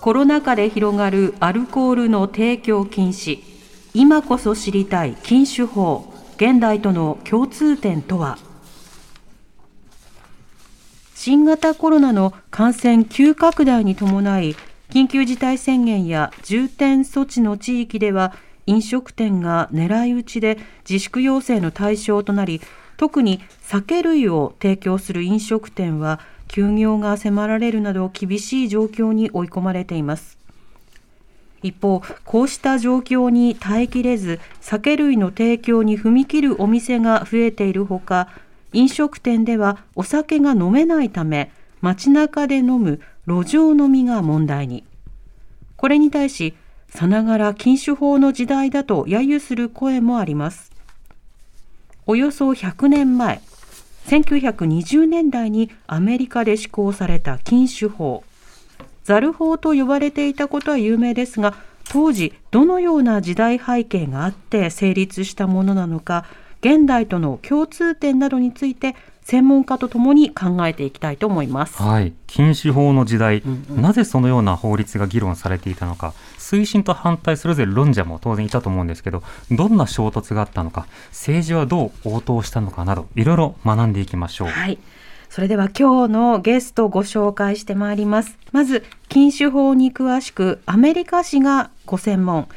コロナ禍で広がるアルコールの提供禁止。今こそ知りたい禁酒法。現代との共通点とは？新型コロナの感染急拡大に伴い緊急事態宣言や重点措置の地域では飲食店が狙い撃ちで自粛要請の対象となり特に酒類を提供する飲食店は休業が迫られるなど厳しい状況に追い込まれています。一方こうした状況に耐えきれず酒類の提供に踏み切るお店が増えているほか飲食店ではお酒が飲めないため街中で飲む路上飲みが問題に。これに対しさながら禁酒法の時代だと揶揄する声もあります。およそ100年前1920年代にアメリカで施行された禁酒法。ザル法と呼ばれていたことは有名ですが当時どのような時代背景があって成立したものなのか現代との共通点などについて専門家とともに考えていきたいと思います。はい禁酒法の時代、なぜそのような法律が議論されていたのか推進と反対それぞれ論者も当然いたと思うんですけどどんな衝突があったのか政治はどう応答したのかなどいろいろ学んでいきましょうはい。それでは今日のゲストをご紹介してまいります。まず、禁酒法に詳しくアメリカ史がご専門、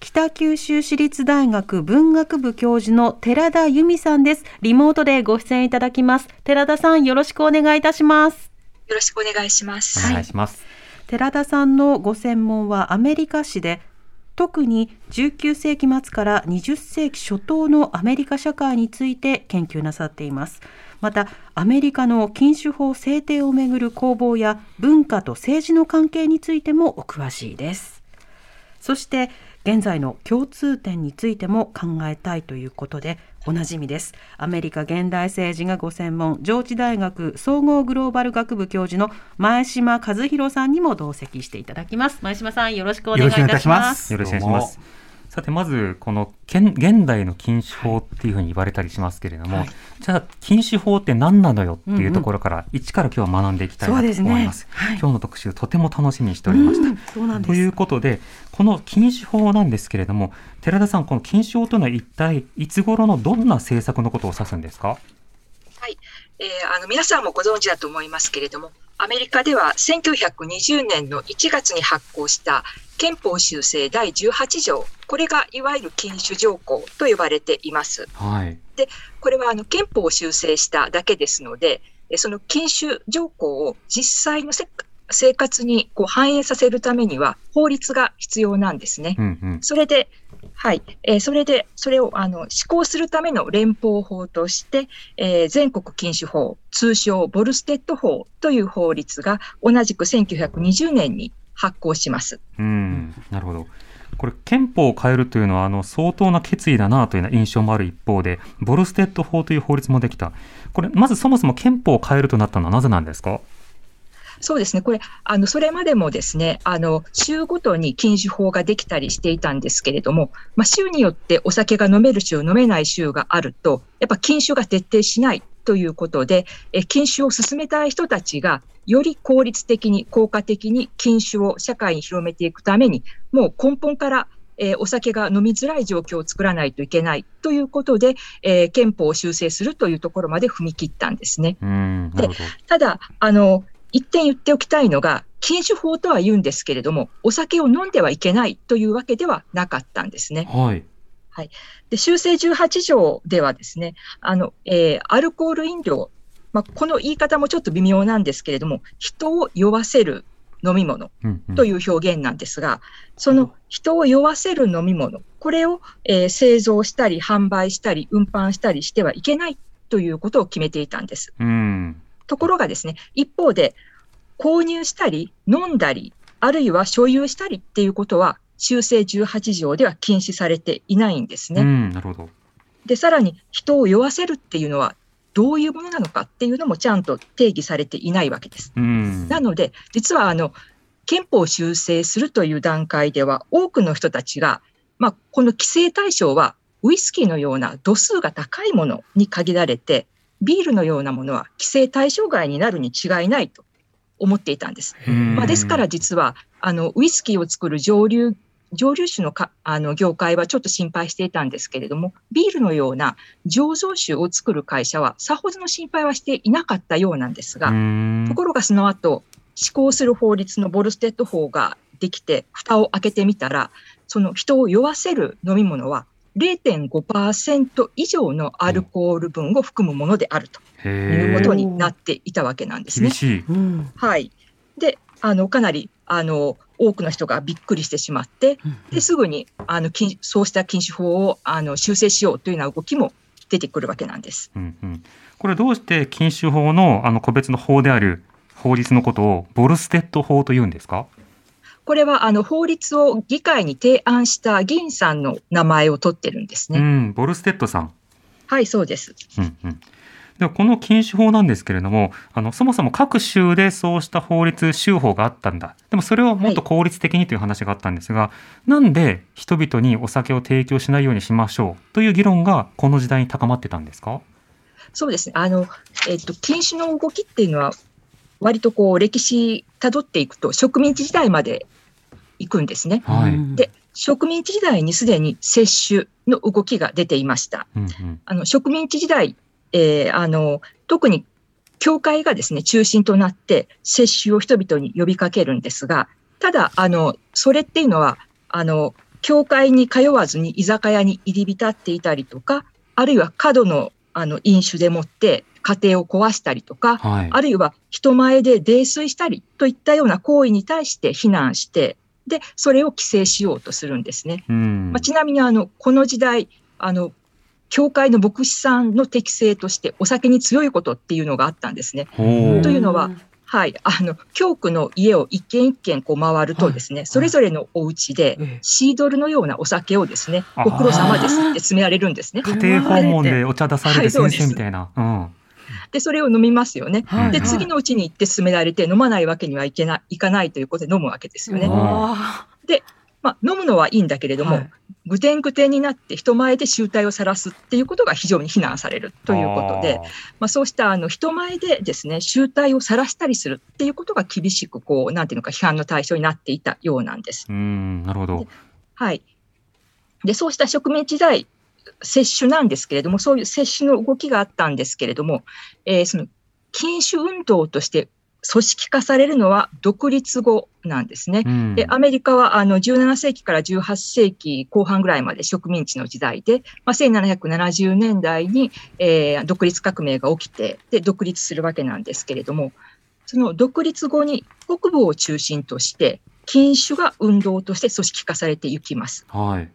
北九州市立大学文学部教授の寺田由美さんです。リモートでご出演いただきます。寺田さん、よろしくお願いいたします。よろしくお願いします。お願いします、寺田さんのご専門はアメリカ史で特に19世紀末から20世紀初頭のアメリカ社会について研究なさっていますまたアメリカの禁酒法制定をめぐる攻防や文化と政治の関係についてもお詳しいですそして現在の共通点についても考えたいということでおなじみです。アメリカ現代政治がご専門上智大学総合グローバル学部教授の前島和弘さんにも同席していただきます。前島さんよろしくお願いいたします。よろしくお願いしますさてまずこの現代の禁酒法っていうふうに言われたりしますけれども、じゃあ禁酒法って何なのよっていうところから、一から今日は学んでいきたいなと思います。はい今日の特集とても楽しみにしておりました、うんそうなんです。ということでこの禁酒法なんですけれども寺田さんこの禁酒法というのは一体いつ頃のどんな政策のことを指すんですか？はい、えーあの皆さんもご存知だと思いますけれども、アメリカでは1920年の1月に発行した憲法修正第18条、これがいわゆる禁酒条項と呼ばれています。はいこれはあの憲法を修正しただけですので、えその禁酒条項を実際のせ生活にこう反映させるためには法律が必要なんですね。うんうんそれで、はい、えーそれで、それをあの施行するための連邦法として、えー全国禁酒法、通称ボルステッド法という法律が同じく1920年に発効します。うん。なるほど。これ憲法を変えるというのはあの相当な決意だなというような印象もある一方でボルステッド法という法律もできた。これまずそもそも憲法を変えるとなったのはなぜなんですか？そうですね、これ、あのそれまでもですね、あの州ごとに禁酒法ができたりしていたんですけれども、まあ、州によってお酒が飲める州、飲めない州があると、やっぱ禁酒が徹底しないということで、え禁酒を進めたい人たちが、より効率的に、効果的に禁酒を社会に広めていくために、もう根本からえーお酒が飲みづらい状況を作らないといけないということで、えー憲法を修正するというところまで踏み切ったんですね。うんなるほどただ、あの、一点言っておきたいのが、禁酒法とは言うんですけれども、お酒を飲んではいけないというわけではなかったんですね。はい。で修正18条ではですね、あのえーアルコール飲料、まあ、この言い方もちょっと微妙なんですけれども、人を酔わせる飲み物うんうん。という表現なんですが、その人を酔わせる飲み物、これを、えー製造したり、販売したり、運搬したりしてはいけないということを決めていたんです。うんところがですね、一方で、購入したり、飲んだり、あるいは所有したりっていうことは、修正18条では禁止されていないんですね。うん、なるほど。で、さらに人を酔わせるっていうのは、どういうものなのかっていうのもちゃんと定義されていないわけです。うん。なので、実はあの憲法を修正するという段階では、多くの人たちが、まあ、この規制対象はウイスキーのような度数が高いものに限られて、ビールのようなものは規制対象外になるに違いないと思っていたんです。うんまあ、ですから実はあのウイスキーを作る蒸留蒸留酒のかあの業界はちょっと心配していたんですけれども、ビールのような醸造酒を作る会社はさほどの心配はしていなかったようなんですが、うんところがその後、施行する法律のボルステッド法ができて、蓋を開けてみたら、その人を酔わせる飲み物は0.5%以上のアルコール分を含むものであるとへいうえことになっていたわけなんですね厳。しい。うんはい。で、あの、かなり、あの、多くの人がびっくりしてしまって、で、すぐに、あの、禁そうした禁止法を、あの、修正しようというような動きも出てくるわけなんです。うんうん、これどうして禁酒法のあの個別の法である法律のことをボルステッド法と言うんですか？これは、あの、法律を議会に提案した議員さんの名前を取ってるんですね。うん、ボルステッドさん。はい、そうです。うんうん、ではこの禁酒法なんですけれどもあのそもそも各州でそうした法律州法があったんだでもそれをもっと効率的にという話があったんですが、なんで人々にお酒を提供しないようにしましょう？という議論がこの時代に高まってたんですか？そうですね。あの、えっと、禁止の動きっていうのは、割とこう、歴史辿っていくと、植民地時代まで行くんですね。はい、うんで植民地時代にすでに接種の動きが出ていました。うんうんあの植民地時代、えーあの特に教会がですね中心となって接種を人々に呼びかけるんですが、ただあのそれっていうのはあの教会に通わずに居酒屋に入り浸っていたりとか、あるいは過度のあの飲酒でもって家庭を壊したりとか、はいあるいは人前で泥酔したりといったような行為に対して非難して、でそれを規制しようとするんですね。うん。まあ、ちなみにあのこの時代あの教会の牧師さんの適性としてお酒に強いことっていうのがあったんですね。というのははい、あの教区の家を一軒一軒こう回るとですね、それぞれのお家でええ。シードルのようなお酒をですね、ご苦労様ですって詰められるんですね。家庭訪問でお茶出される先生みたいな、うんでそれを飲みますよね。はい。で次のうちに行って勧められて飲まないわけにはいけないいかないということで飲むわけですよね。うんわまあ、飲むのはいいんだけれども、はい。ぐてんぐてんになって人前で醜態を晒すっていうことが非常に非難されるということで、まあ、そうしたあの人前でですね醜態を晒したりするっていうことが厳しくこうなんていうのか批判の対象になっていたようなんです。うんなるほど。はい、でそうした植民地時代接種なんですけれどもそういう接種の動きがあったんですけれども、えーその禁酒運動として組織化されるのは独立後なんですね。うんでアメリカはあの17世紀から18世紀後半ぐらいまで植民地の時代で、まあ、1770年代に、えー独立革命が起きてで独立するわけなんですけれどもその独立後に北部を中心として禁酒が運動として組織化されていきます。はい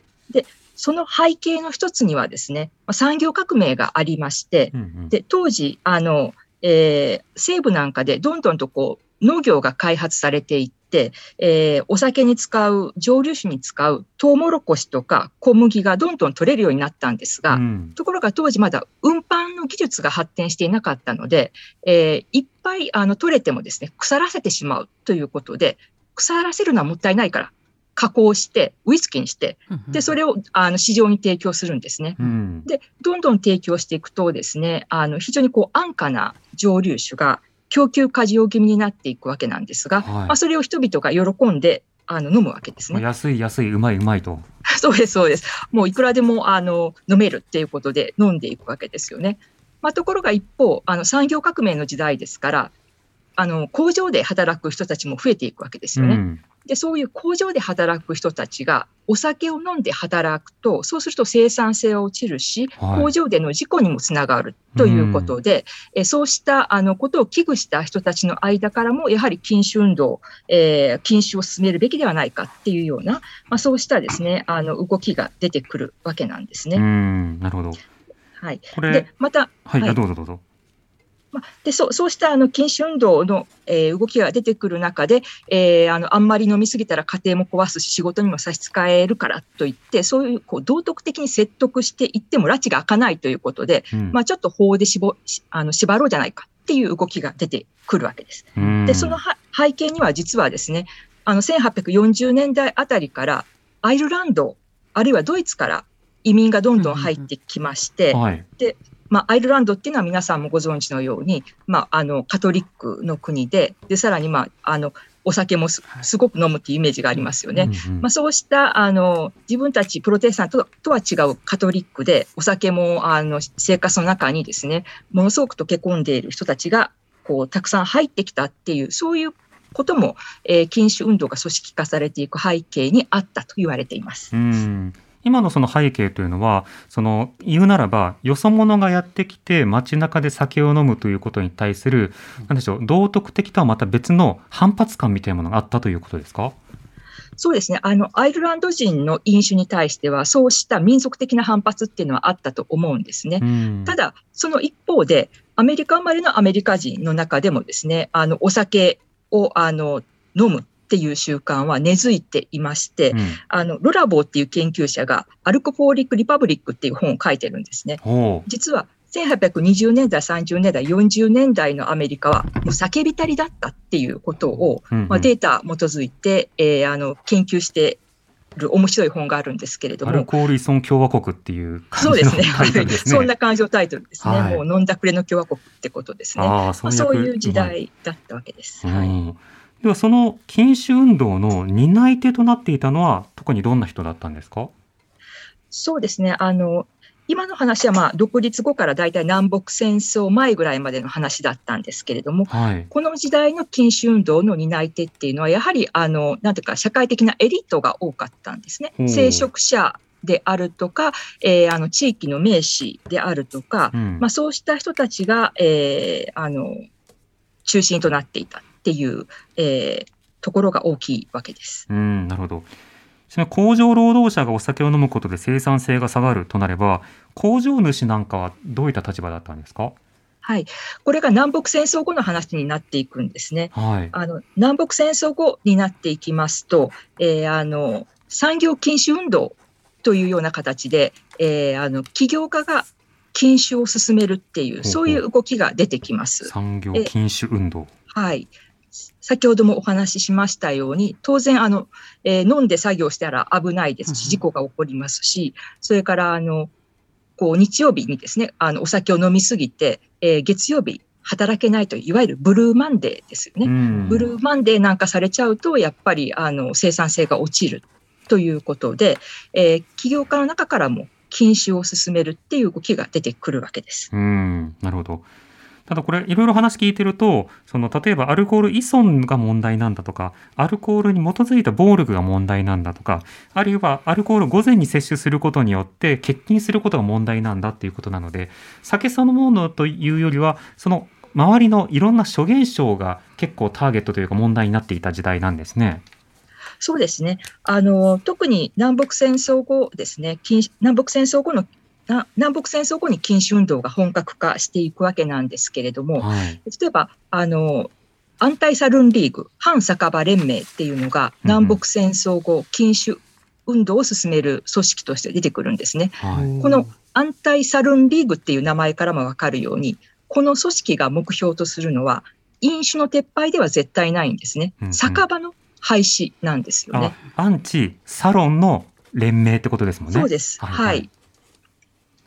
その背景の一つにはですね、まあ産業革命がありまして、うんうん。で当時あの、えー西部なんかでどんどんとこう農業が開発されていって、えーお酒に使う蒸留酒に使うトウモロコシとか小麦がどんどん取れるようになったんですが、うん。ところが当時まだ運搬の技術が発展していなかったので、えーいっぱいあの取れてもですね腐らせてしまうということで腐らせるのはもったいないから加工してウイスキーにしてでそれをあの市場に提供するんですね。うんで、どんどん提供していくとですね、あの、非常にこう安価な蒸留酒が供給過剰気味になっていくわけなんですが、はいまあ、それを人々が喜んで、あの、飲むわけですね。安い安いうまいうまいと そうです、そうです。もういくらでも、あの、飲めるっていうことで飲んでいくわけですよね。まあ、ところが一方、あの、産業革命の時代ですから、あの、工場で働く人たちも増えていくわけですよね。うんで、そういう工場で働く人たちがお酒を飲んで働くと、そうすると生産性は落ちるし、はい。工場での事故にもつながるということで、えそうしたあのことを危惧した人たちの間からも、やはり禁酒運動、えー禁酒を進めるべきではないかっていうような、まあ、そうしたですね、あの動きが出てくるわけなんですうね。んなるほど。はい。これで、また、はい、はい。あどうぞどうぞまあ、でそうそうしたあの禁止運動の、えー動きが出てくる中で、えーあの、あんまり飲みすぎたら家庭も壊すし、仕事にも差し支えるからといって、そういうこう道徳的に説得していっても、拉致が開かないということで、うんまあ、ちょっと法で絞しあの縛ろうじゃないかっていう動きが出てくるわけです。うんで、そのは背景には実はですね、あの1840年代あたりからアイルランド、あるいはドイツから移民がどんどん入ってきまして、はい。まあ、アイルランドっていうのは皆さんもご存知のように、まあ、あのカトリックの国で、でさらに、まあ、あのお酒もすすごく飲むっていうイメージがありますよね。うんうんまあ、そうしたあの自分たちプロテスタントとは違うカトリックで、お酒もあの生活の中にですね、ものすごく溶け込んでいる人たちがこうたくさん入ってきたっていう、そういうことも、えー禁酒運動が組織化されていく背景にあったと言われています。うん今のその背景というのは、その言うならば、よそ者がやってきて街中で酒を飲むということに対する、なんでしょう、道徳的とはまた別の反発感みたいなものがあったということですか？そうですね。あの、アイルランド人の飲酒に対しては、そうした民族的な反発っていうのはあったと思うんですね。うんただ、その一方で、アメリカ生まれのアメリカ人の中でもですね、あの、お酒を、あの、飲むっていう習慣は根付いていまして、うんあの、ロラボーっていう研究者が、アルコポーリック・リパブリックっていう本を書いてるんですね。実は、1820年代、30年代、40年代のアメリカは、もう酒浸りだったっていうことを、うんうんまあ、データ基づいて、えーあの、研究してる面白い本があるんですけれどアルも、コール依存共和国っていうそうですね。そんな感じのタイトルですね。はいもう飲んだくれの共和国ってことですね。ああ、まあ、そういう時代だったわけです。はいうんではその禁酒運動の担い手となっていたのは特にどんな人だったんですか？そうですね。あの、今の話はまあ独立後からだいたい南北戦争前ぐらいまでの話だったんですけれども、はい。この時代の禁酒運動の担い手っていうのは、やはり、あの、なんていうか、社会的なエリートが多かったんですね。聖職者であるとか、えーあの、地域の名士であるとか、うんまあ、そうした人たちが、えーあの、中心となっていたっていう、えーところが大きいわけです。うん、なるほど。ちなみに工場労働者がお酒を飲むことで生産性が下がるとなれば、工場主なんかはどういった立場だったんですか？はい。これが南北戦争後の話になっていくんですね。はい。あの、南北戦争後になっていきますと、えーあの、産業禁酒運動というような形で、えーあの、起業家が禁酒を進めるっていう、そういう動きが出てきます。産業禁酒運動。はい。先ほどもお話ししましたように、当然、あの、えー飲んで作業したら危ないですし、事故が起こりますし、それから、あの、こう、日曜日にですね、あの、お酒を飲みすぎて、えー月曜日働けないという、いわゆるブルーマンデーですよね。うんブルーマンデーなんかされちゃうと、やっぱりあの生産性が落ちるということで、えー起業家の中からも禁酒を進めるっていう動きが出てくるわけです。うん、なるほど。ただこれいろいろ話聞いてるとその例えばアルコール依存が問題なんだとかアルコールに基づいた暴力が問題なんだとかあるいはアルコール午前に摂取することによって欠勤することが問題なんだっていうことなので酒そのものというよりはその周りのいろんな諸現象が結構ターゲットというか問題になっていた時代なんですね。そうですね。あの、特に南北戦争後ですね、南北戦争後のな南北戦争後に禁酒運動が本格化していくわけなんですけれども、はい。例えば、あの、アンタイサルンリーグ、反酒場連盟っていうのが、うんうん南北戦争後、禁酒運動を進める組織として出てくるんですね。はい。このアンタイサルンリーグっていう名前からもわかるように、この組織が目標とするのは、飲酒の撤廃では絶対ないんですねうんう。ん酒場の廃止なんですよあね。アンチサロンの連盟ってことですもんね。そうです。はいはい。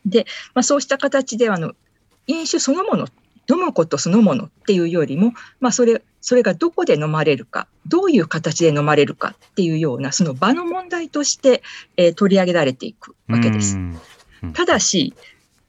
で、まあ、そうした形であの飲酒そのもの、飲むことそのものっていうよりも、まあ、それそれがどこで飲まれるか、どういう形で飲まれるかっていうような、その場の問題として、えー取り上げられていくわけです。うんただし、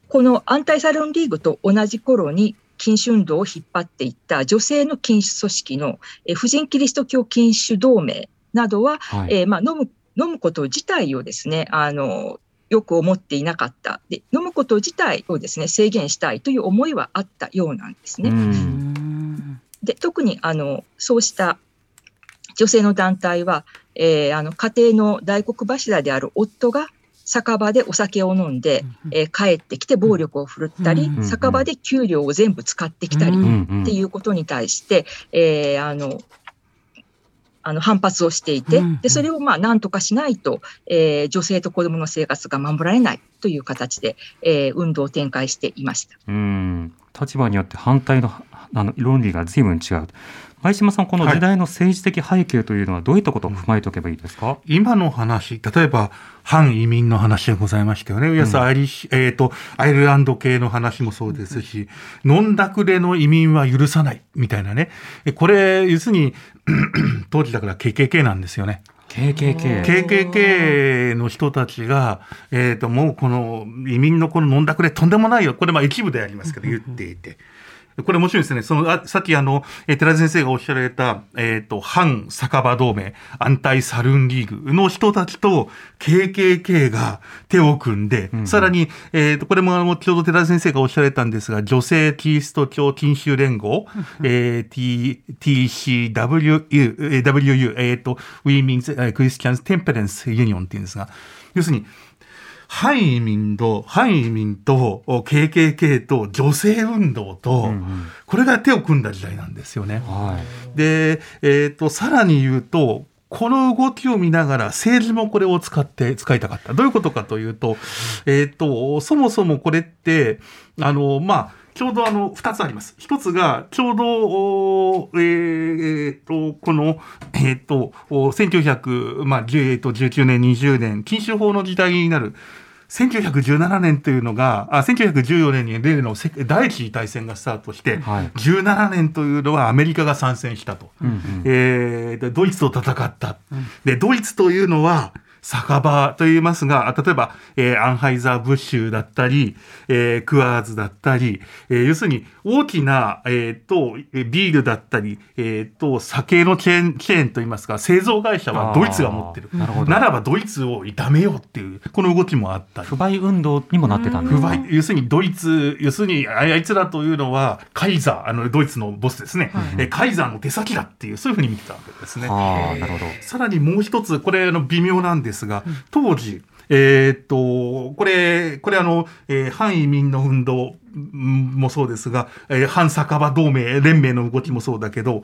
このアンタイサロンリーグと同じ頃に禁酒運動を引っ張っていった女性の禁酒組織のえー婦人キリスト教禁酒同盟などは、はい。えーまあ、飲む飲むこと自体をですねあのよく思っていなかった。で飲むこと自体をですね制限したいという思いはあったようなんですね。うん。で特にあのそうした女性の団体は、えーあの家庭の大黒柱である夫が酒場でお酒を飲んで、えー帰ってきて暴力を振るったり、うん酒場で給料を全部使ってきたり、っていうことに対して、えーあの、あの反発をしていて、うんでそれをまあ何とかしないと、えー女性と子どもの生活が守られないという形で、えー運動を展開していました。うん立場によって反対のあの論理が随分違う。前島さん、この時代の政治的背景というのはどういったことを踏まえておけばいいですか、今の話、例えば反移民の話がございましたよね。要するにアイえっ、と、アイルランド系の話もそうですし、飲んだくれの移民は許さないみたいなね。えこれ、要するに、当時だから KKK なんですよね。KKK。KKK の人たちが、えっ、と、もうこの移民のこの飲んだくれとんでもないよ。これまあ一部でありますけど言っていて。これ面白いですね。その、あさっきあの、えー寺田先生がおっしゃられた、えっ、と、反酒場同盟、アンタイサルーンリーグの人たちと KKK が手を組んで、さらに、えっ、と、これもあの、ちょうど寺田先生がおっしゃられたんですが、女性キリスト教禁酒連合、えー T、TCWU、えー WU、えっ、と、Women's えー Christians Temperance Union っていうんですが、要するに、反移民と、反移民と、お KKK と女性運動と、これが手を組んだ時代なんですよね。はい。で、えっ、と、さらに言うと、この動きを見ながら政治もこれを使って使いたかった。どういうことかというと、えっ、と、そもそもこれって、あの、まあ、ちょうどあの、二つあります。一つが、ちょうど、おえーえーと、この、えっ、と、お1900、まあ、10えーと19年、20年、禁酒法の時代になる。1917年というのが、あ1914年に例の世第一次大戦がスタートして、はい17年というのはアメリカが参戦したと。うんうんえーでドイツと戦った。で、ドイツというのは、酒場と言いますが、あ例えば、えーアンハイザー・ブッシュだったり、えークワーズだったり、えー要するに大きな、えーと、えービールだったり、えーと、酒のチェーン、チェーンといいますか、製造会社はドイツが持ってる。なるほどならばドイツを痛めようっていう、この動きもあったり不。買運動にもなってたんですか不買、要するにドイツ、要するにああいつらというのは、カイザー、あの、ドイツのボスですね。えーカイザーの手先だっていう、そういうふうに見てたわけですね。ああ、なるほど。さらにもう一つ、これ、あの、微妙なんですが、当時、えーっと、これ、これあの、えー反移民の運動うんもそうですが、えー反酒場同盟、連盟の動きもそうだけど、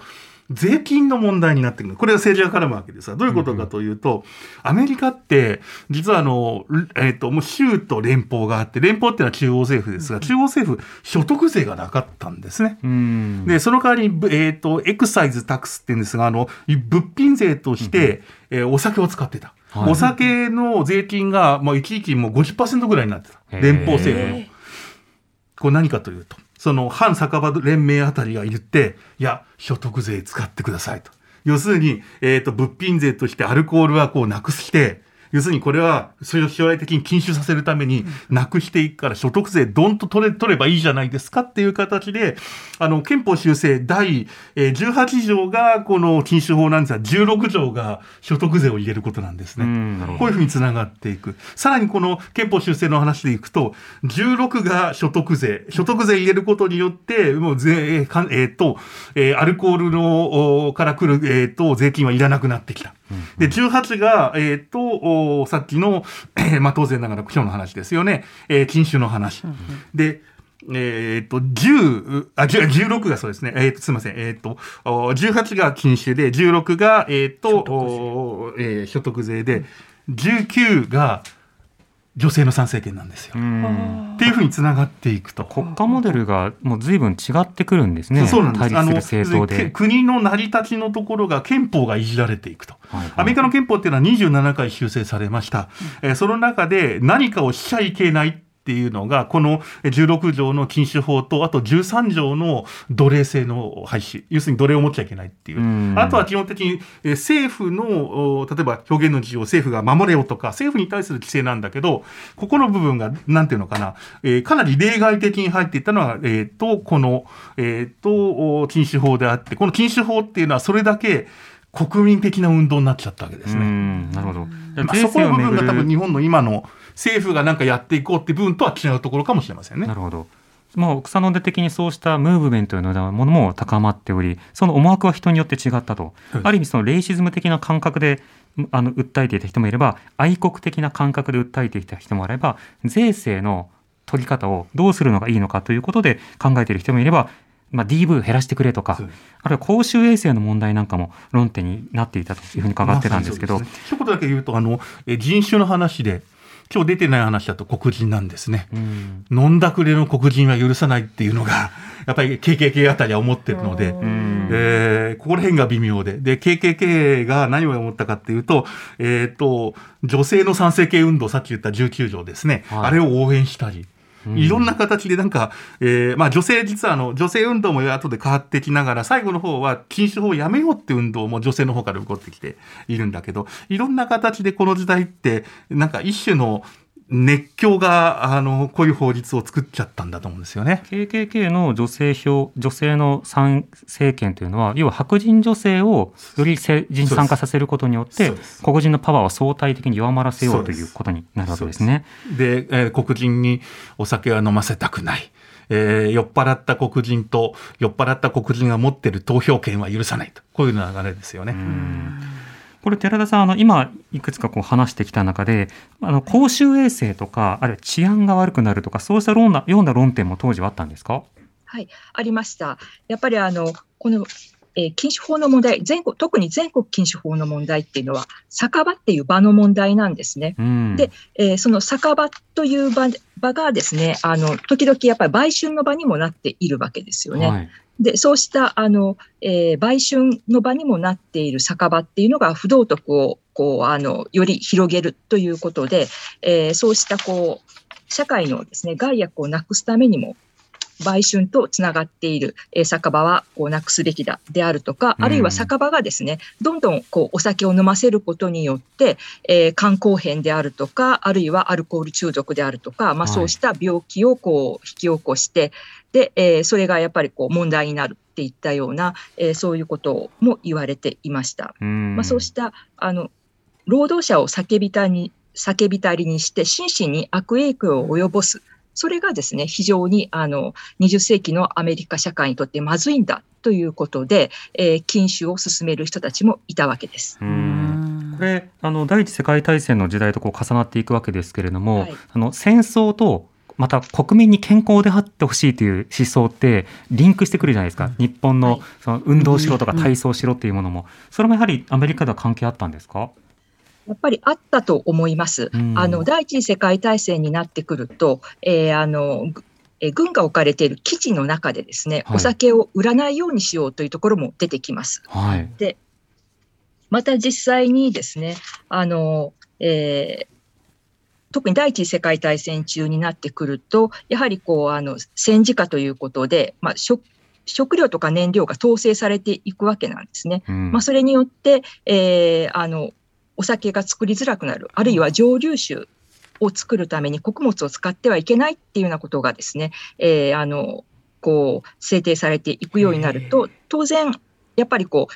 税金の問題になってくる。これが政治が絡むわけですが、どういうことかというと、アメリカって、実はあの、えーっと、もう州と連邦があって、連邦っていうのは中央政府ですが、中央政府、所得税がなかったんですね。うん。で、その代わりに、ぶえっ、と、エクサイズタックスって言うんですが、あの、物品税として、えーお酒を使ってた。はいお酒の税金が、まあ、一時期もう50%ぐらいになってた。連邦政府の。これ何かというと、その、反酒場連盟あたりが言って、いや、所得税使ってくださいと。要するに、えっ、と、物品税としてアルコールはこうなくして、要するにこれは、それを将来的に禁酒させるために、なくしていくから所得税どんと取れ、取ればいいじゃないですかっていう形で、あの、憲法修正第えー18条がこの禁酒法なんですが、16条が所得税を入れることなんですね。こういうふうにつながっていく。さらにこの憲法修正の話でいくと、16が所得税。所得税入れることによって、もう税、えーかんえーと、えーアルコールの、おから来る、えーと、税金はいらなくなってきた。で、18が、えーと、おさっきの、えーまあ当然ながら今日の話ですよね。えー禁酒の話。で、えーっと、10、あ、10 16がそうですね。えーっと、すみません。えーっと、お18が禁酒で、16が、えーっと、おえー所得税で、19が女性の参政権なんですよ。うんっていうふうにつながっていくと。国家モデルがもう随分違ってくるんですね。そうなんです。対立する政党けで。国の成り立ちのところが憲法がいじられていくと。はいはいアメリカの憲法っていうのは27回修正されました。えーその中で何かをしちゃいけないっていうのが、この16条の禁酒法と、あと13条の奴隷制の廃止。要するに奴隷を持っちゃいけないっていう。うんあとは基本的にえー政府の、お例えば表現の自由を政府が守れよとか、政府に対する規制なんだけど、ここの部分が、なんていうのかな、えーかなり例外的に入っていったのは、えっ、と、この、えっ、と、お禁酒法であって、この禁酒法っていうのはそれだけ国民的な運動になっちゃったわけですうね。んなるほど。まあ、そこの部分が多分に日本の今の政府がなんかやっていこうって分とは違うところかもしれませんねな。るほど。もう草の根的にそうしたムーブメントのようなものも高まっており、その思惑は人によって違ったと。はいある意味そのレイシズム的な感覚であの訴えていた人もいれば愛国的な感覚で訴えていた人もあれば税制の取り方をどうするのがいいのかということで考えている人もいれば、まあ、DV 減らしてくれとかあるいは公衆衛生の問題なんかも論点になっていたというふうに伺ってたんですけど、まさにそうですね一言だけ言うとあのえ人種の話で今日出てない話だと黒人なんですね。うん飲んだくれの黒人は許さないっていうのが やっぱり KKK あたりは思ってるので。うんえーここら辺が微妙で。で、KKK が何を思ったかっていうと、えっ、と、女性の賛成系運動、さっき言った19条ですね。はいあれを応援したり。いろんな形でなんか、えーまあ女性、実はあの、女性運動も後で変わってきながら、最後の方は禁止法をやめようって運動も女性の方から起こってきているんだけど、いろんな形でこの時代って、なんか一種の熱狂が、あの、こういう法律を作っちゃったんだと思うんですよね。KKK の女性票女性の参政権というのは要は白人女性をより政治に参加させることによって黒人のパワーを相対的に弱まらせようということになるわけですね。で、えー黒人にお酒は飲ませたくない。えー酔っ払った黒人と酔っ払った黒人が持ってる投票権は許さないと。こういう流れですよね。これ寺田さんあの今いくつかこう話してきた中であの公衆衛生とかあるいは治安が悪くなるとかそうした論なような論点も当時はあったんですか？はい、ありました。やっぱりあのこの、えー禁酒法の問題全国、特に全国禁酒法の問題っていうのは、酒場っていう場の問題なんですね。うんでえーその酒場という場場がですね、あの時々やっぱり売春の場にもなっているわけですよね。はいで、そうした、あの、えー売春の場にもなっている酒場っていうのが不道徳を、こう、あの、より広げるということで、えーそうした、こう、社会のですね、害悪をなくすためにも、売春とつながっている、えー酒場はこうなくすべきだであるとか、うん。あるいは酒場がですね、どんどんこうお酒を飲ませることによって、えー肝硬変であるとか、あるいはアルコール中毒であるとか、まあ、はい。そうした病気をこう引き起こして、で、えーそれがやっぱりこう問題になるっていったような、えーそういうことも言われていました。うんまあ、そうしたあの労働者を叫びたに叫びたりにして心身に悪影響を及ぼす。それがですね、非常にあの20世紀のアメリカ社会にとってまずいんだということで、えー禁酒を進める人たちもいたわけです。うんこれあの第一次世界大戦の時代とこう重なっていくわけですけれども、はいあの戦争とまた国民に健康であってほしいという思想ってリンクしてくるじゃないですか、日本のはい。その運動しろとか体操しろっていうものも、それもやはりアメリカでは関係あったんですか？やっぱりあったと思います。うん。あの第一次世界大戦になってくると、えーあの軍が置かれている基地の中でですね、はい。お酒を売らないようにしようというところも出てきます。はい。また実際にですね、あの、えー特に第一次世界大戦中になってくると、やはりこう、あの、戦時下ということで、まあ、食食料とか燃料が統制されていくわけなんですね。うん。まあ、それによって、えーあの、お酒が作りづらくなる、あるいは蒸留酒を作るために穀物を使ってはいけないっていうようなことがですね、えーあの、こう、制定されていくようになると、当然、やっぱりこう、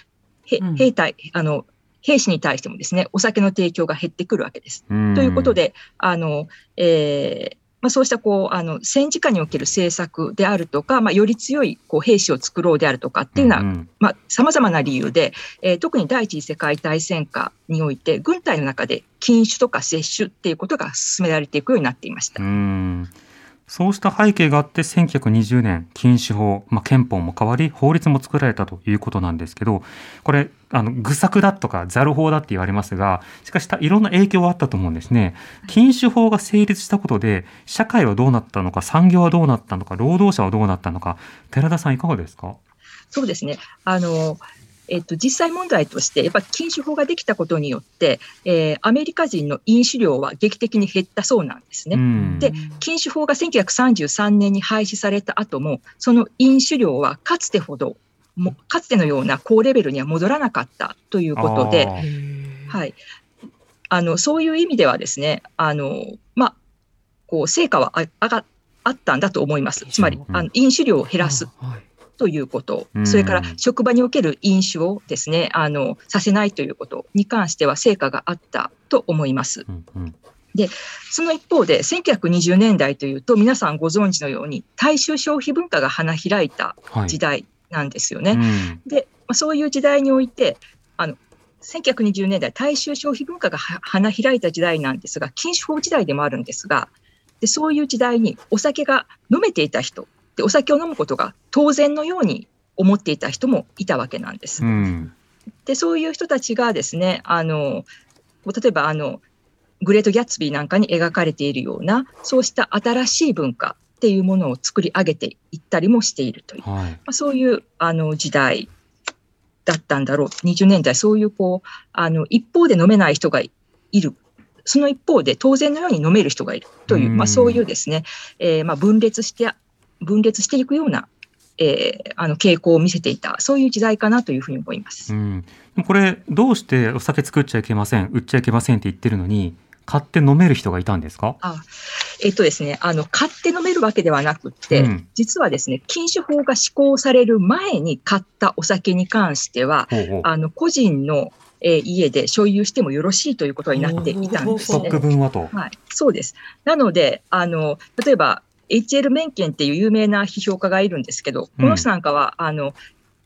へうん。兵隊、あの、兵士に対してもですね、お酒の提供が減ってくるわけです。うんということで、あの、えーまあ、そうしたこうあの戦時下における政策であるとか、まあ、より強いこう兵士を作ろうであるとかっていうのは、んまあ、様々な理由で、えー特に第一次世界大戦下において、軍隊の中で禁酒とか摂取っていうことが進められていくようになっていました。うんそうした背景があって1920年禁酒法、まあ、憲法も変わり法律も作られたということなんですけどこれあの愚策だとかザル法だって言われますがしかしたいろんな影響はあったと思うんですね禁酒法が成立したことで社会はどうなったのか産業はどうなったのか労働者はどうなったのか寺田さんいかがですか？そうですね。あの、えっと、実際問題として、やっぱり禁酒法ができたことによって、えーアメリカ人の飲酒量は劇的に減ったそうなんですね。うんで禁酒法が1933年に廃止された後も、その飲酒量はかつてほど、もかつてのような高レベルには戻らなかったということで、はい。あの、そういう意味ではですね、あの、まあ、こう、成果はああがあったんだと思います。つまりう、んあの飲酒量を減らすということ。う、ん。それから職場における飲酒をですね、あの、させないということに関しては成果があったと思います。うんうん。その一方で、1920年代というと、皆さんご存知のように、大衆消費文化が花開いたはい。時代なんですよね。うんで、まあ、そういう時代において、あの1920年代、大衆消費文化がは花開いた時代なんですが、禁酒法時代でもあるんですが、でそういう時代にお酒が飲めていた人で、お酒を飲むことが当然のように思っていた人もいたわけなんです。うん。でそういう人たちがですねあの例えばあのグレート・ギャッツビーなんかに描かれているようなそうした新しい文化っていうものを作り上げていったりもしているという、まはい。あ、そういうあの時代だったんだろう20年代そういうこうあの一方で飲めない人がいるその一方で当然のように飲める人がいるという、うんまあ、そういうですね、えーまあ、分裂して分裂していくような、えーあの傾向を見せていたそういう時代かなというふうに思います。うん。これ、どうしてお酒作っちゃいけません、売っちゃいけませんって言ってるのに、買って飲める人がいたんですか？あえっとですね、あの買って飲めるわけではなくって、うん実はですね、禁酒法が施行される前に買ったお酒に関しては、ほうほう。あの個人の、えー家で所有してもよろしいということになっていたんですねはと。はい、そうです。なので、あの例えば HL メンケンっていう有名な批評家がいるんですけど、この人なんかは、あの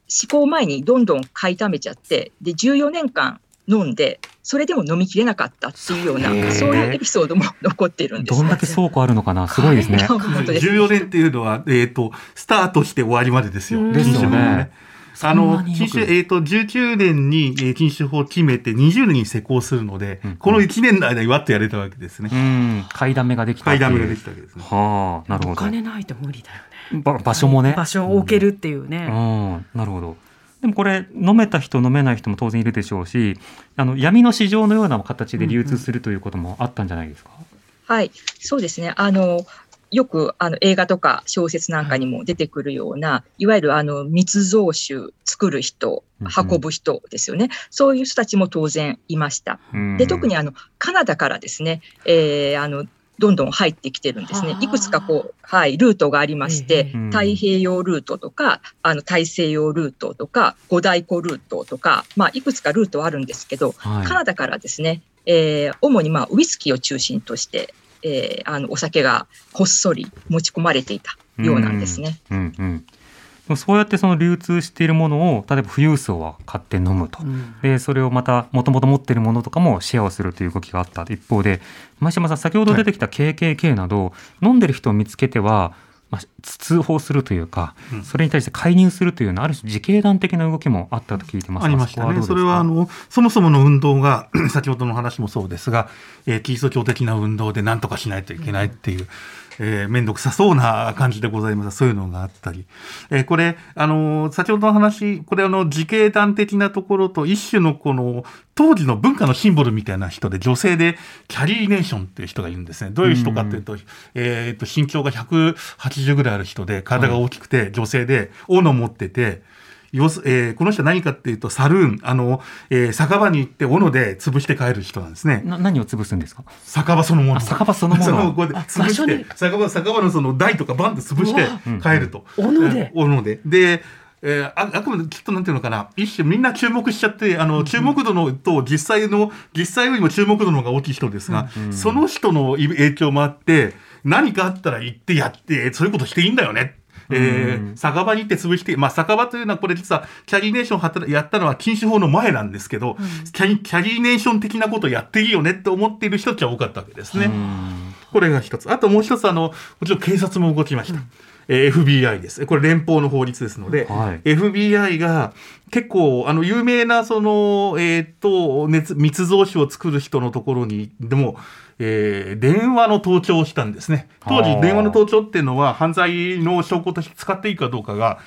施行前にどんどん買いためちゃって、で14年間飲んで、それでも飲みきれなかったっていうような、そういうエピソードも残っているんです。どんだけ倉庫あるのかな？すごいですね。本当です14年っていうのは、えっ、と、スタートして終わりまでですよ。ですよねあの禁酒、えっ、と、19年に、えー禁酒法を決めて20年に施行するので、うんこの1年の間にわっとやれたわけですね。うん。買いだめができた。買いだめができたわけですね。はあ、なるほおど。金ないと無理だよね。ば場所もね。場所を置けるっていううね。ん、なるほど。でもこれ飲めた人飲めない人も当然いるでしょうし、あの闇の市場のような形で流通するということもあったんじゃないですか？はい、そうですね。あのよくあの映画とか小説なんかにも出てくるような、いわゆるあの密造酒作る人うんうん、運ぶ人ですよね。そういう人たちも当然いました。うんで、特にあのカナダからですね、えーあのどんどん入ってきてるんですねは。あいくつかこう、はい、ルートがありまして、太平洋ルートとか、あの大西洋ルートとか、五大湖ルートとか、まあ、いくつかルートはあるんですけど、はいカナダからですね、えー主にまあウイスキーを中心として、えーあのお酒がこっそり持ち込まれていたようなんですね。うんうん。でもそうやってその流通しているものを例えば富裕層は買って飲むと。うん。でそれをまたもともと持っているものとかもシェアをするという動きがあった。一方で前島さん先ほど出てきた KKK など、飲んでる人を見つけては、まあ、通報するというか、うん。それに対して介入するというようなある種自警団的な動きもあったと聞いてます。がありましたね。それは、あの、そもそもの運動が、先ほどの話もそうですが、えーキリスト教的な運動で何とかしないといけないっていう、えー、めんどくさそうな感じでございます。そういうのがあったり。えーこれ、あの、先ほどの話、これあの、自警団的なところと、一種のこの、当時の文化のシンボルみたいな人で、女性で、キャリーネーションっていう人がいるんですね。どういう人かっていうと、えーと、身長が180ぐらいある人で、体が大きくて、女性で、斧を持ってて、要すえーこの人は何かっていうと、サルーン、あの、えー酒場に行って斧で潰して帰る人なんですね。な何を潰すんですか？酒場そのもの。あ酒場そのもの。そこであ潰して、酒場、酒場のその台とかバンって潰してうん。帰ると。斧で。えー斧で。で、えーああくまできっとなんていうのかな、一種みんな注目しちゃって、あの、注目度のと実際の、実際よりも注目度の方が大きい人ですが、うん。その人の影響もあって、何かあったら行ってやって、そういうことしていいんだよね。えーうん酒場に行って潰して、まあ、酒場というのはこれ実はキャリーネーション働やったのは禁止法の前なんですけど、キャリキャリーネーション的なことをやっていいよねって思っている人たちは多かったわけですね。うんこれが一つ。あともう一つ、あの、もちろん警察も動きました。えー FBI です。これ連邦の法律ですので、はい FBI が結構、あの、有名な、その、えっ、と、熱、密造酒を作る人のところに、でも、えー電話の盗聴をしたんですね。当時電話の盗聴っていうのは、犯罪の証拠として使っていいかどうかが、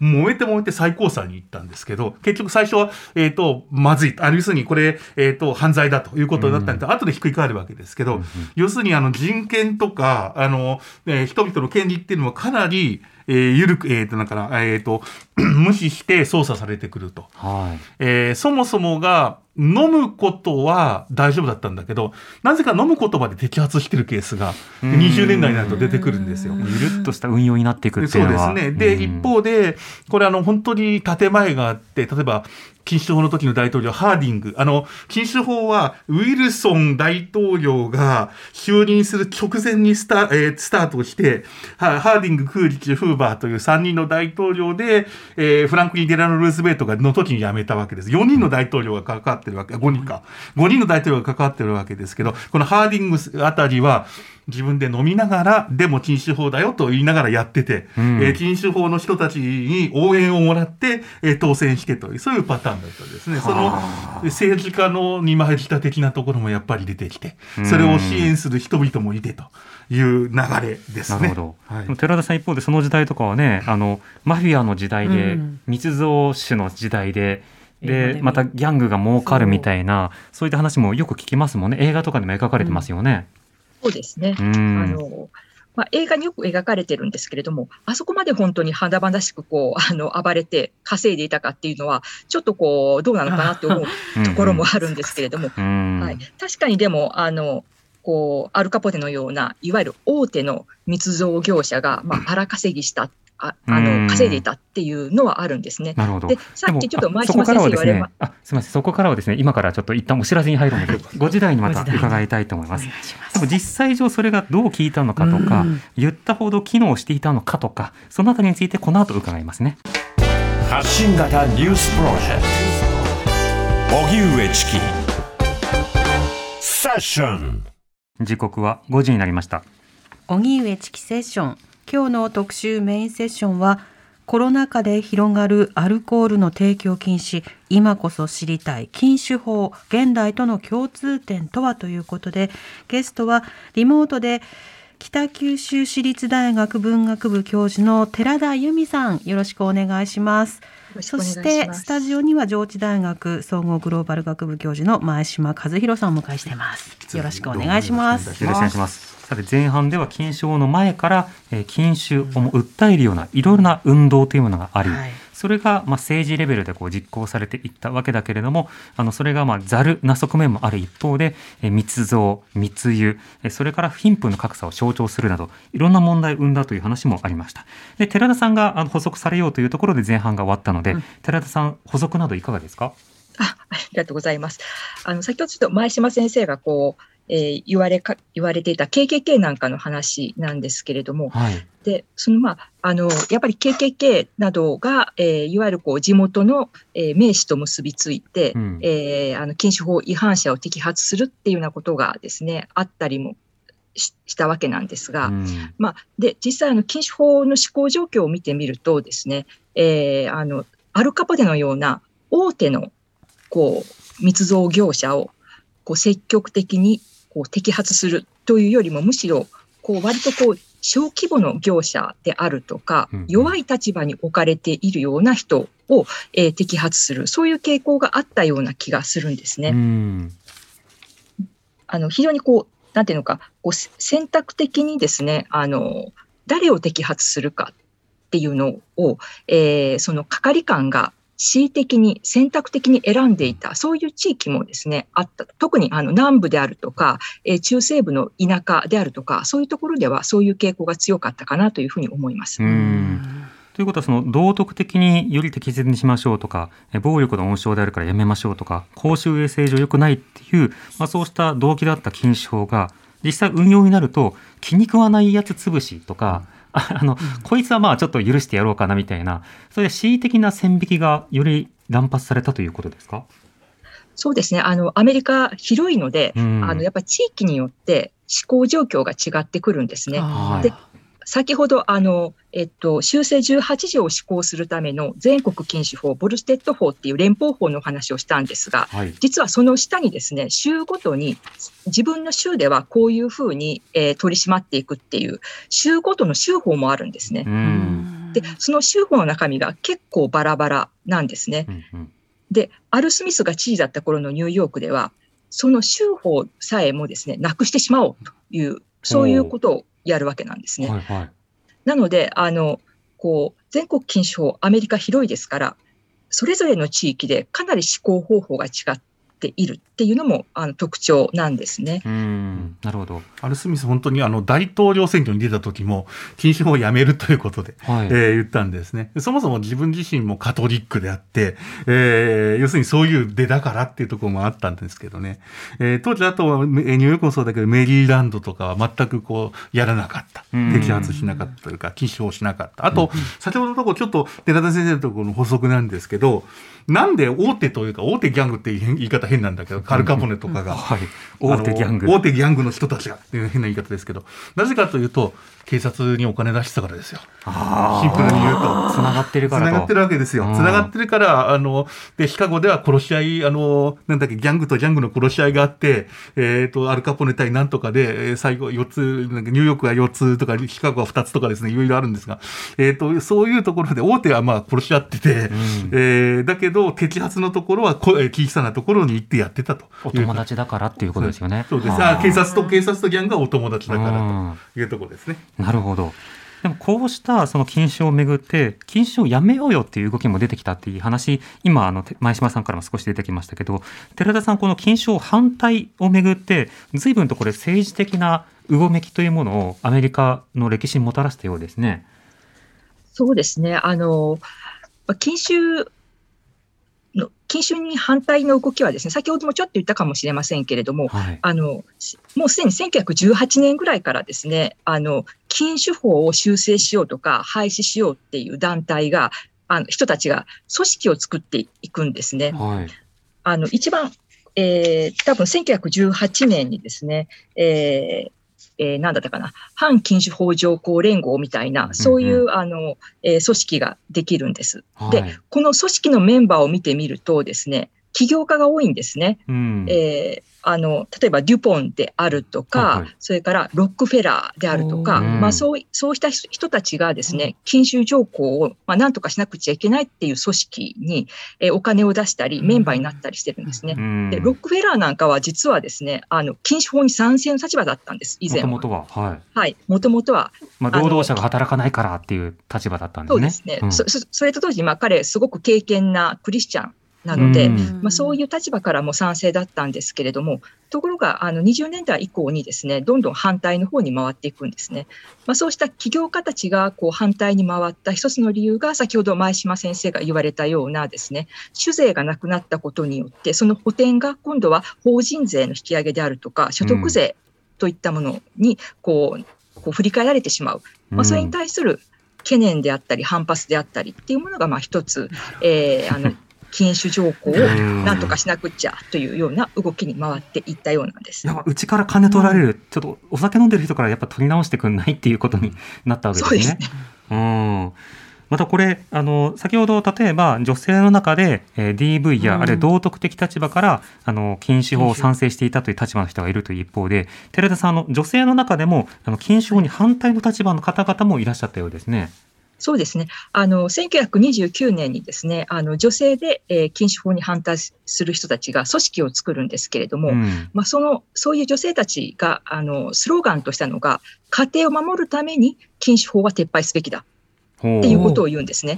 揉めて揉めて最高裁に行ったんですけど、結局最初は、えっ、と、まずい。あ要するにこれ、えっ、と、犯罪だということになったんで、後でひっくり返るわけですけど、要するにあの人権とか、あの、えー人々の権利っていうのはかなり、えー、緩く、えっ、と、なんかな、えっ、と、無視して捜査されてくると。はいえーそもそもが飲むことは大丈夫だったんだけど、なぜか飲むことまで摘発してるケースがうん20年代になると出てくるんですよ。ゆるっとした運用になっていくっていそううのはですね。で、うん一方で、これあの、本当に建前があって、例えば、禁酒法の時の大統領、ハーディング。あの、禁酒法は、ウィルソン大統領が就任する直前にスタ,、えースタートして、ハハーディング、クーリッチ、フーバーという3人の大統領で、えーフランクリン・デラノ・ルーズベルトがの時に辞めたわけです。4人の大統領が関わってるわけ、5人か。5人の大統領が関わってるわけですけど、このハーディングあたりは、自分で飲みながら、でも禁酒法だよと言いながらやってて、うんえー禁酒法の人たちに応援をもらって、えー当選してという、そういうパターンだったんですね。その政治家の二枚舌的なところもやっぱり出てきて、それを支援する人々もいてという流れですね。なるほど、はい寺田さん一方でその時代とかはねあのマフィアの時代で、うん密造酒の時代ででまたギャングが儲かるみたいなそう。いった話もよく聞きますもんね。映画とかでも描かれてますよね。そうですね。うん。あのまあ、映画によく描かれてるんですけれども、あそこまで本当に華々しくこうあの暴れて稼いでいたかっていうのは、ちょっとこうどうなのかなって思うところもあるんですけれども、うん。はい、確かにでもあのこうアルカポテのようないわゆる大手の密造業者が、まあ、荒稼ぎしたああうんの稼いでいたっていうのはあるんですね。なるほど。でさっきちょっと前島先からはですね生言われま、あ、すみません。そこからはですね、今からちょっと一旦お知らせに入るので、5時台にまた伺いたいと思います。でも実際上それがどう効いたのかとかうん、言ったほど機能していたのかとか、そのあたりについてこの後伺いますね。発信型ニュースプロジェクト荻上チキセッション時刻は5時になりました。荻上チキセッション今日の特集メインセッションはコロナ禍で広がるアルコールの提供禁止今こそ知りたい禁酒法現代との共通点とはということでゲストはリモートで北九州市立大学文学部教授の寺田由美さんよろしくお願いします。しくお願いししてスタジオには上智大学総合グローバル学部教授の前島和弘さんをお迎えしています。よろしくお願いします。よろしくお願いします。さて前半では禁酒法の前から、えー禁酒を訴えるようないろいろな運動というものがあり、はいそれがまあ政治レベルでこう実行されていったわけだけれども、あのそれがまあざるな側面もある一方で、えー密造、密輸、えーそれから貧富の格差を象徴するなど、いろんな問題を生んだという話もありました。で、寺田さんがあの補足されようというところで前半が終わったので、寺田さん補足などいかがですか？あありがとうございます。あの先ほどちょっと前島先生がこう、えー言われか言われていた KKK なんかの話なんですけれども、はい。でそのまああのやっぱり KKK などが、えーいわゆるこう地元の、えー名士と結びついて、うんえーあの禁酒法違反者を摘発するっていうようなことがですねあったりもししたわけなんですが、うんまあ、で実際あの禁酒法の施行状況を見てみるとですね、えーあのアルカポテのような大手のこう密造業者をこう積極的にこう摘発するというよりもむしろこう割とこう小規模の業者であるとか弱い立場に置かれているような人を、えー摘発するそういう傾向があったような気がするんですね。うんあの非常にこう、なんていうのか、こうせ選択的にですね、あの誰を摘発するかっていうのを、えーその係官が恣意的に選択的に選んでいた、そういう地域もですね、あった。特にあの南部であるとか、えー中西部の田舎であるとか、そういうところではそういう傾向が強かったかなというふうに思います。ということはその道徳的により適切にしましょうとか暴力の温床であるからやめましょうとか公衆衛生上良くないっていう、まあ、そうした動機だった禁止法が実際運用になると気に食わないやつ潰しとか、あ あのこいつはまあちょっと許してやろうかなみたいなそれで恣意的な線引きがより乱発されたということですか？そうですね。あの、アメリカ広いので、うんあの、やっぱり地域によって思考状況が違ってくるんですね。はいで先ほど、あの、えっと、修正18条を施行するための全国禁止法、ボルステッド法っていう連邦法のお話をしたんですが、はい実はその下にですね、州ごとに、自分の州ではこういうふうに、えー取り締まっていくっていう、州ごとの州法もあるんですねう。んで、その州法の中身が結構バラバラなんですね。うんうんで、アル・スミスが知事だった頃のニューヨークでは、その州法さえもですね、なくしてしまおうという、そういうことをやるわけなんですね。はいはいなので、あの、こう、全国禁止法、アメリカ広いですから、それぞれの地域でかなり施行方法が違っっているっていうのもあの特徴なんですね。うんなるほど。アルスミス、本当にあの大統領選挙に出た時も、禁酒法をやめるということで、はいえー言ったんですね。そもそも自分自身もカトリックであって、えー要するにそういう出だからっていうところもあったんですけどね。えー当時、あとはえーニューヨークもそうだけど、メリーランドとかは全くこう、やらなかった。うん摘発しなかったというか、禁酒法しなかった。あと、先ほどのところ、ちょっと寺田先生のところの補足なんですけど、なんで大手というか、大手ギャングって言い方変なんだけど、カルカポネとかが、はい。大手ギャング。大手ギャングの人たちがっていう変な言い方ですけど、なぜかというと、警察にお金出してたからですよ。あシンプルに言うと。つながってるつからと。ながってるわけですよ。うんつながってるから、あの、で、シカゴでは殺し合い、あの、なんだっけ、ギャングとギャングの殺し合いがあって、えっ、と、アルカポネ対なんとかで、えー最後4つ、なんかニューヨークが4つとか、シカゴは2つとかですね、いろいろあるんですが、えっ、と、そういうところで、大手はまあ殺し合ってて、んえーだけど、摘発のところは小さなところに行ってやってたと。お友達だからっていうことですよね。そうです。はあ警察と警察とギャングがお友達だからうんというところですね。なるほど。でもこうしたその禁酒をめぐって禁酒をやめようよっていう動きも出てきたっていう話今あのて前島さんからも少し出てきましたけど寺田さんこの禁酒を反対をめぐって随分とこれ政治的なうごめきというものをアメリカの歴史にもたらしたようですね。そうですね。あの、まあ禁酒の、禁酒に反対の動きはですね、先ほどもちょっと言ったかもしれませんけれども、はい。あの、しもうすでに1918年ぐらいからですね、あの、禁酒法を修正しようとか廃止しようっていう団体が、あの、人たちが組織を作っていくんですね。はい。あの、一番、えー、多分1918年にですね、えーえー、なんだったかな、反禁酒法条項連合みたいな、そういう、あの、えー組織ができるんです。ではい、この組織のメンバーを見てみるとですね、起業家が多いんですね。うん。えーあの、例えばデュポンであるとか、はいはいそれからロックフェラーであるとか、うんまあそうい、そうした人たちがですね、禁酒条項を、まあ、なんとかしなくちゃいけないっていう組織に、えーお金を出したり、メンバーになったりしてるんですね。うんで、ロックフェラーなんかは実はですね、あの、禁酒法に賛成の立場だったんです、以前は。もともとは、はい。はい。もともとは、まあ、労働者が働かないからっていう立場だったんですね。そうですね。うんそそそれと当時、まあ彼、すごく敬虔なクリスチャンなので、うんまあ、そういう立場からも賛成だったんですけれども、ところがあの20年代以降にですね、どんどん反対の方に回っていくんですね。まあ、そうした起業家たちがこう反対に回った一つの理由が、先ほど前島先生が言われたようなですね、酒税がなくなったことによって、その補填が今度は法人税の引き上げであるとか、所得税といったものにこう、こう振り返られてしまう。まあ、それに対する懸念であったり、反発であったりっていうものが、まあ一つ、えーあの、禁酒条項をうん。なんとかしなくっちゃというような動きに回っていったようなんです。うちから金取られる、ちょっとお酒飲んでる人からやっぱ取り直してくんないっていうことになったわけですね。そうですうん。またこれあの先ほど例えば女性の中で、えー DV や、うん。あるいは道徳的立場からあの禁酒法を賛成していたという立場の人がいるという一方で寺田さんあの女性の中でもあの禁酒法に反対の立場の方々もいらっしゃったようですね。そうですね。あの、1929年にですね、あの、女性で、えー禁酒法に反対する人たちが組織を作るんですけれども、うんまあ、その、そういう女性たちが、あの、スローガンとしたのが、家庭を守るために禁酒法は撤廃すべきだっていうことを言うんですね。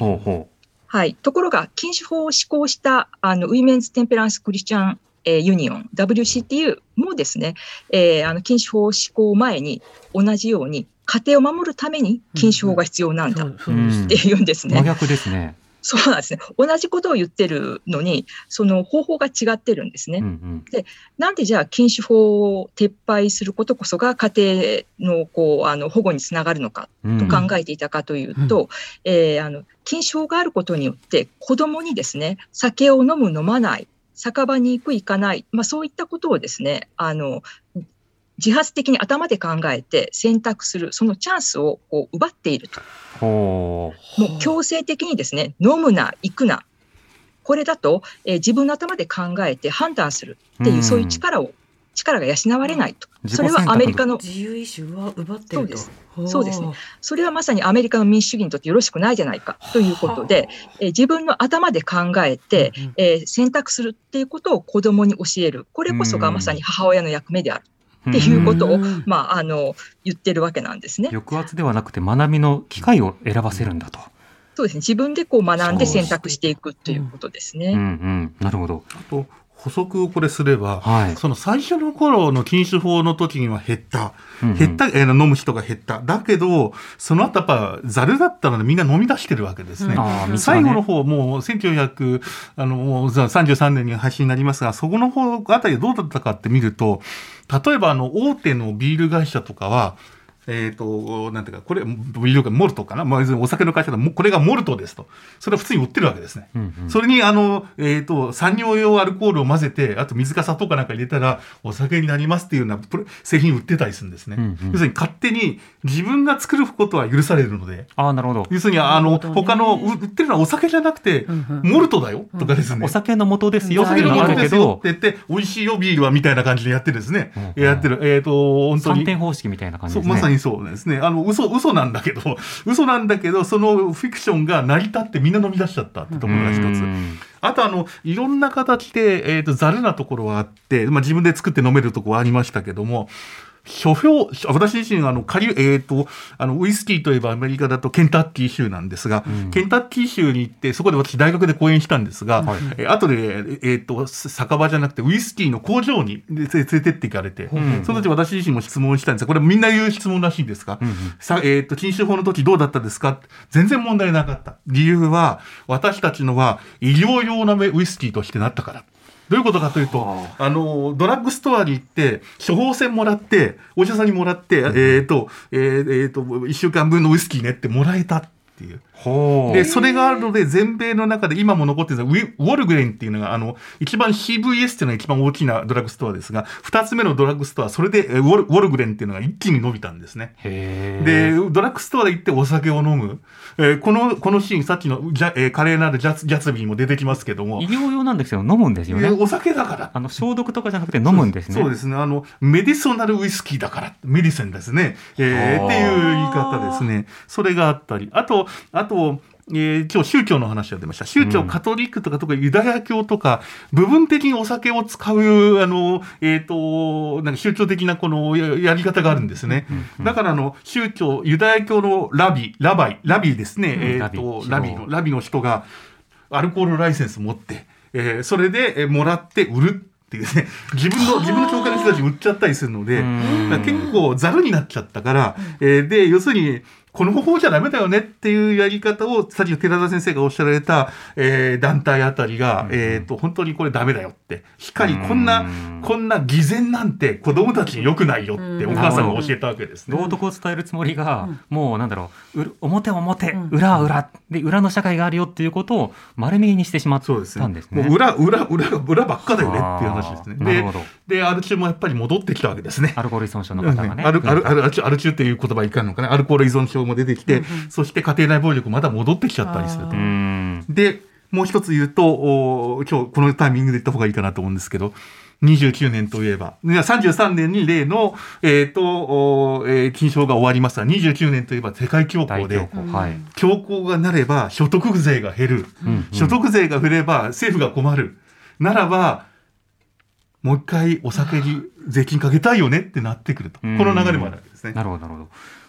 はい。ところが、禁酒法を施行した、あの、ウィメンズ・テンペランス・クリスチャン、えーユニオン、WCTU もですね、えーあの、禁酒法施行前に同じように、家庭を守るために禁酒法が必要なんだって言うんですね。真逆ですね。そうなんですね。同じことを言ってるのに、その方法が違ってるんですね。うんうんなんでじゃあ禁酒法を撤廃することこそが家庭のこうあの保護につながるのかうんと考えていたかというと、えーあの禁酒法があることによって子供にですね酒を飲む飲まない酒場に行く行かない、まあ、そういったことをですねあの自発的に頭で考えて選択するそのチャンスをこう奪っていると。ほう。もう強制的にですね飲むな行くな。これだと、えー自分の頭で考えて判断するっていう、うん。そういう力を力が養われないと。それはアメリカの、自由意志は奪ってると。そうです。そうですね。それはまさにアメリカの民主主義にとってよろしくないじゃないかということで、えー自分の頭で考えて、うんえー選択するっていうことを子供に教える。これこそがまさに母親の役目であるっていうことを、うんまあ、あの、言ってるわけなんですね。抑圧ではなくて学びの機会を選ばせるんだと。そうですね。自分でこう学んで選択していくということですね。うんうん、なるほど。あと補足をこれすれば、はいその最初の頃の禁酒法の時には減った。うんうん減った、えー飲む人が減った。だけど、その後やっぱ、ざるだったのでみんな飲み出してるわけですね。あー水が最ね後の方、もう1900、あの、もう33年に配信になりますが、そこの方あたりどうだったかって見ると、例えばあの、大手のビール会社とかは、えっ、と、なんていうか、これ、ビールかモルトかな、まあ、お酒の会社だこれがモルトですと。それは普通に売ってるわけですね。うんうんそれに、あの、えっ、と、産業用アルコールを混ぜて、あと水か砂糖かなんか入れたら、お酒になりますっていうような製品売ってたりするんですね。うんうん要するに勝手に自分が作ることは許されるので、ああ、なるほど。要するに、あの、他のう売ってるのはお酒じゃなくて、んうんモルトだよとかですね。お酒の元ですよお酒のもっていうのがあるけのですよどって、言って、美味しいよビールはみたいな感じでやってるんですね。うんやってる。えっ、と、本当に。三点方式みたいな感じですね。まさにそうですね。あの、嘘、嘘なんだけど、嘘なんだけど、そのフィクションが成り立ってみんな飲み出しちゃったってところが一つ。うんあとあの、いろんな形で、えっ、と、ざるなところはあって、まあ自分で作って飲めるところはありましたけども、書評、私自身、あの、仮、えっ、と、あの、ウイスキーといえばアメリカだとケンタッキー州なんですが、うん。ケンタッキー州に行って、そこで私大学で講演したんですが、はい。えー後で、えっ、と、酒場じゃなくてウイスキーの工場にで連れてっていかれて、うんその時私自身も質問したんです。が、これみんな言う質問らしいんですが、うんうん。さえっ、と、禁酒法の時どうだったですか？全然問題なかった。理由は、私たちのは医療用なウイスキーとしてなったから。どういうことかというとは、あ。の、ドラッグストアに行って、処方箋もらって、お医者さんにもらって、えっ、と、えーえーと、一週間分のウイスキーねってもらえたっていう。で、それがあるので、全米の中で今も残ってるのは、ウォルグレンっていうのが、あの、一番 CVS っていうのが一番大きなドラッグストアですが、二つ目のドラッグストア、それでえーウォルウォルグレンっていうのが一気に伸びたんですね。へでー、ドラッグストアで行ってお酒を飲む。えーこの、このシーン、さっきのジャ、えー華麗なるジャツギャツビーにも出てきますけども医、療用なんですけど、飲むんですよね。えーお酒だから。あの、消毒とかじゃなくて飲むんですね。そうですね。あの、メディソナルウイスキーだから、メディセンですね。えーっていう言い方ですね。それがあったり。あと、あと、えー今日宗教の話が出ました。宗教、うんカトリックとか、とかユダヤ教とか、部分的にお酒を使う、あの、えっ、と、なんか宗教的なこのややり方があるんですね。だから、あの、宗教、ユダヤ教のラビ、ラバイ、ラビですね。んえっ、ラビと、ラビの、ラビの人が、アルコールライセンス持って、えーそれで、えーもらって売るっていうね、自分の、自分の教会の人たち売っちゃったりするので、結構ざるになっちゃったから、えーで、要するに、この方法じゃダメだよねっていうやり方を、さっき寺田先生がおっしゃられた、えー団体あたりが、えっ、と、本当にこれダメだよって。しっかりこんな、うんこんな偽善なんて子供たちに良くないよってお母さんが教えたわけですね。道徳を伝えるつもりが、もうなんだろうう表は表、うん裏は裏で裏の社会があるよっていうことを丸見えにしてしまったそうんですね。ですね。もう裏、裏、裏、裏ばっかだよねっていう話ですね。であーなるほど、で、アル中もやっぱり戻ってきたわけですね。アルコール依存症の方がね。アルアルアルアル中っていう言葉いかんのかなアルコール依存症も出てきて、そして家庭内暴力まだ戻ってきちゃったりするとう。ん。で、もう一つ言うと、お今日このタイミングで言った方がいいかなと思うんですけど、29年といえば、いや33年に例の、えっ、と、おえー金賞が終わりますが、29年といえば世界恐慌大で恐、慌。はい。恐慌がなれば所得税が減る。うんうん所得税が減れば政府が困る。ならば、もう一回お酒に税金かけたいよねってなってくると。こうんの流れもあるわけですね。なるほど、なるほど。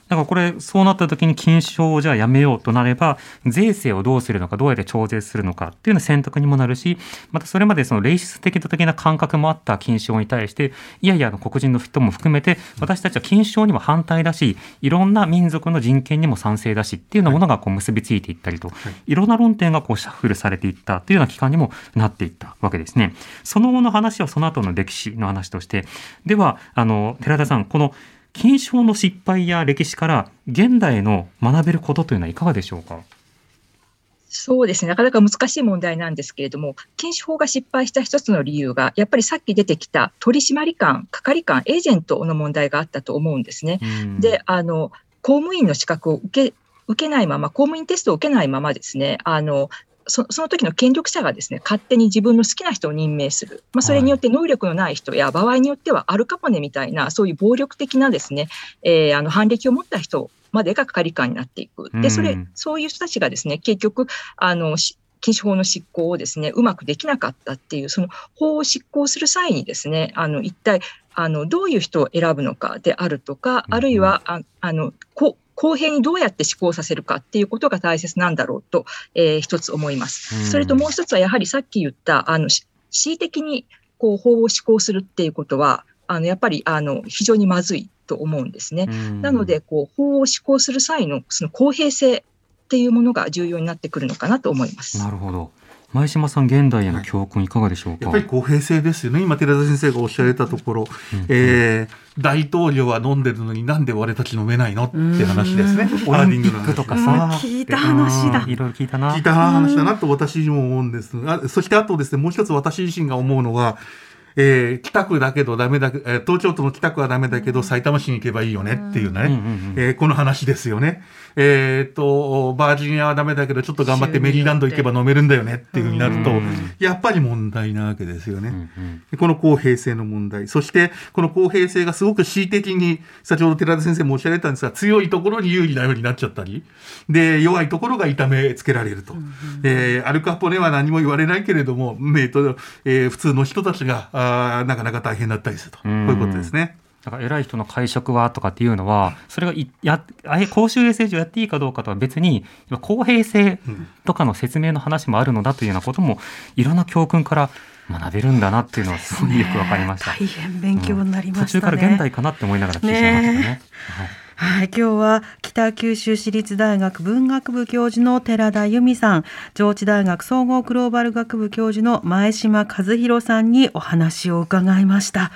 だからこれ、そうなった時に禁酒をじゃあやめようとなれば、税制をどうするのか、どうやって調整するのかっていうの選択にもなるし、またそれまでそのレイシス的的な感覚もあった禁酒法に対して、いやいや、黒人の人も含めて、私たちは禁酒法にも反対だし、いろんな民族の人権にも賛成だしっていうようなものがこう結びついていったりと、いろんな論点がこうシャッフルされていったというような期間にもなっていったわけですね。その後の話はその後の歴史の話として、では、あの、寺田さん、この禁酒法の失敗や歴史から現代への学べることというのはいかがでしょうか？そうですね、なかなか難しい問題なんですけれども、禁酒法が失敗した一つの理由が、やっぱりさっき出てきた取締官、係官、エージェントの問題があったと思うんですね。うんで、あの、公務員の資格を受け、受けないまま、公務員テストを受けないままですね、あの、そその時の権力者がですね、勝手に自分の好きな人を任命する。まあ、それによって能力のない人や、場合によってはアルカポネみたいな、そういう暴力的なですね、えーあの、反歴を持った人までが係官になっていく。で、それうん、そういう人たちがですね、結局、あの、し禁止法の執行をですね、うまくできなかったっていう、その法を執行する際にですね、あの、一体、あの、どういう人を選ぶのかであるとか、うんあるいは、ああの、こ公平にどうやって施行させるかっていうことが大切なんだろうと、えー一つ思います。うんそれともう一つはやはりさっき言った、あの、し恣意的にこう法を施行するっていうことは、あのやっぱりあの非常にまずいと思うんですね。なので、こう法を施行する際のその公平性っていうものが重要になってくるのかなと思います。なるほど。前島さん、現代への教訓いかがでしょうか？やっぱり公平性ですよね。今、寺田先生がおっしゃられたところ、えー、大統領は飲んでるのになんで俺たち飲めないの？って話ですね。オリンピックとかさ。聞いた話だ。いろいろ聞いたな。聞いた話だなと私にも思うんです。あそしてあとですね、もう一つ私自身が思うのは、えー、北区だけどダメだ、えー、東京都の北区はダメだけど、埼玉市に行けばいいよねっていうね、えー、この話ですよね。えっ、と、バージニアはダメだけど、ちょっと頑張ってメリーランド行けば飲めるんだよねっていうふうになると、やっぱり問題なわけですよね。この公平性の問題。そして、この公平性がすごく恣意的に、先ほど寺田先生もおっしゃられたんですが、強いところに有利なようになっちゃったり、で、弱いところが痛めつけられると。えー、アルカポネは何も言われないけれども、えーとえー、普通の人たちがあなかなか大変だったりすると。こういうことですね。だから偉い人の会食はとかっていうのは、それがいや公衆衛生上やっていいかどうかとは別に、公平性とかの説明の話もあるのだというようなことも、いろんな教訓から学べるんだなっていうのはすごいよくわかりました。大変勉強になりましたね、うん、途中から現代かなって思いながら聞いてましたね。ねはい、今日は北九州市立大学文学部教授の寺田由美さん、上智大学総合グローバル学部教授の前島和弘さんにお話を伺いました。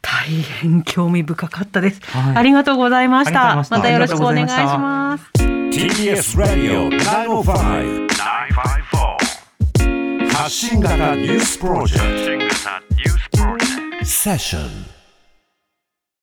大変興味深かったです。はい、ありがとうございました。またよろしくお願いします。TBS Radio 905 954発信型ニュースプロジェクトセッション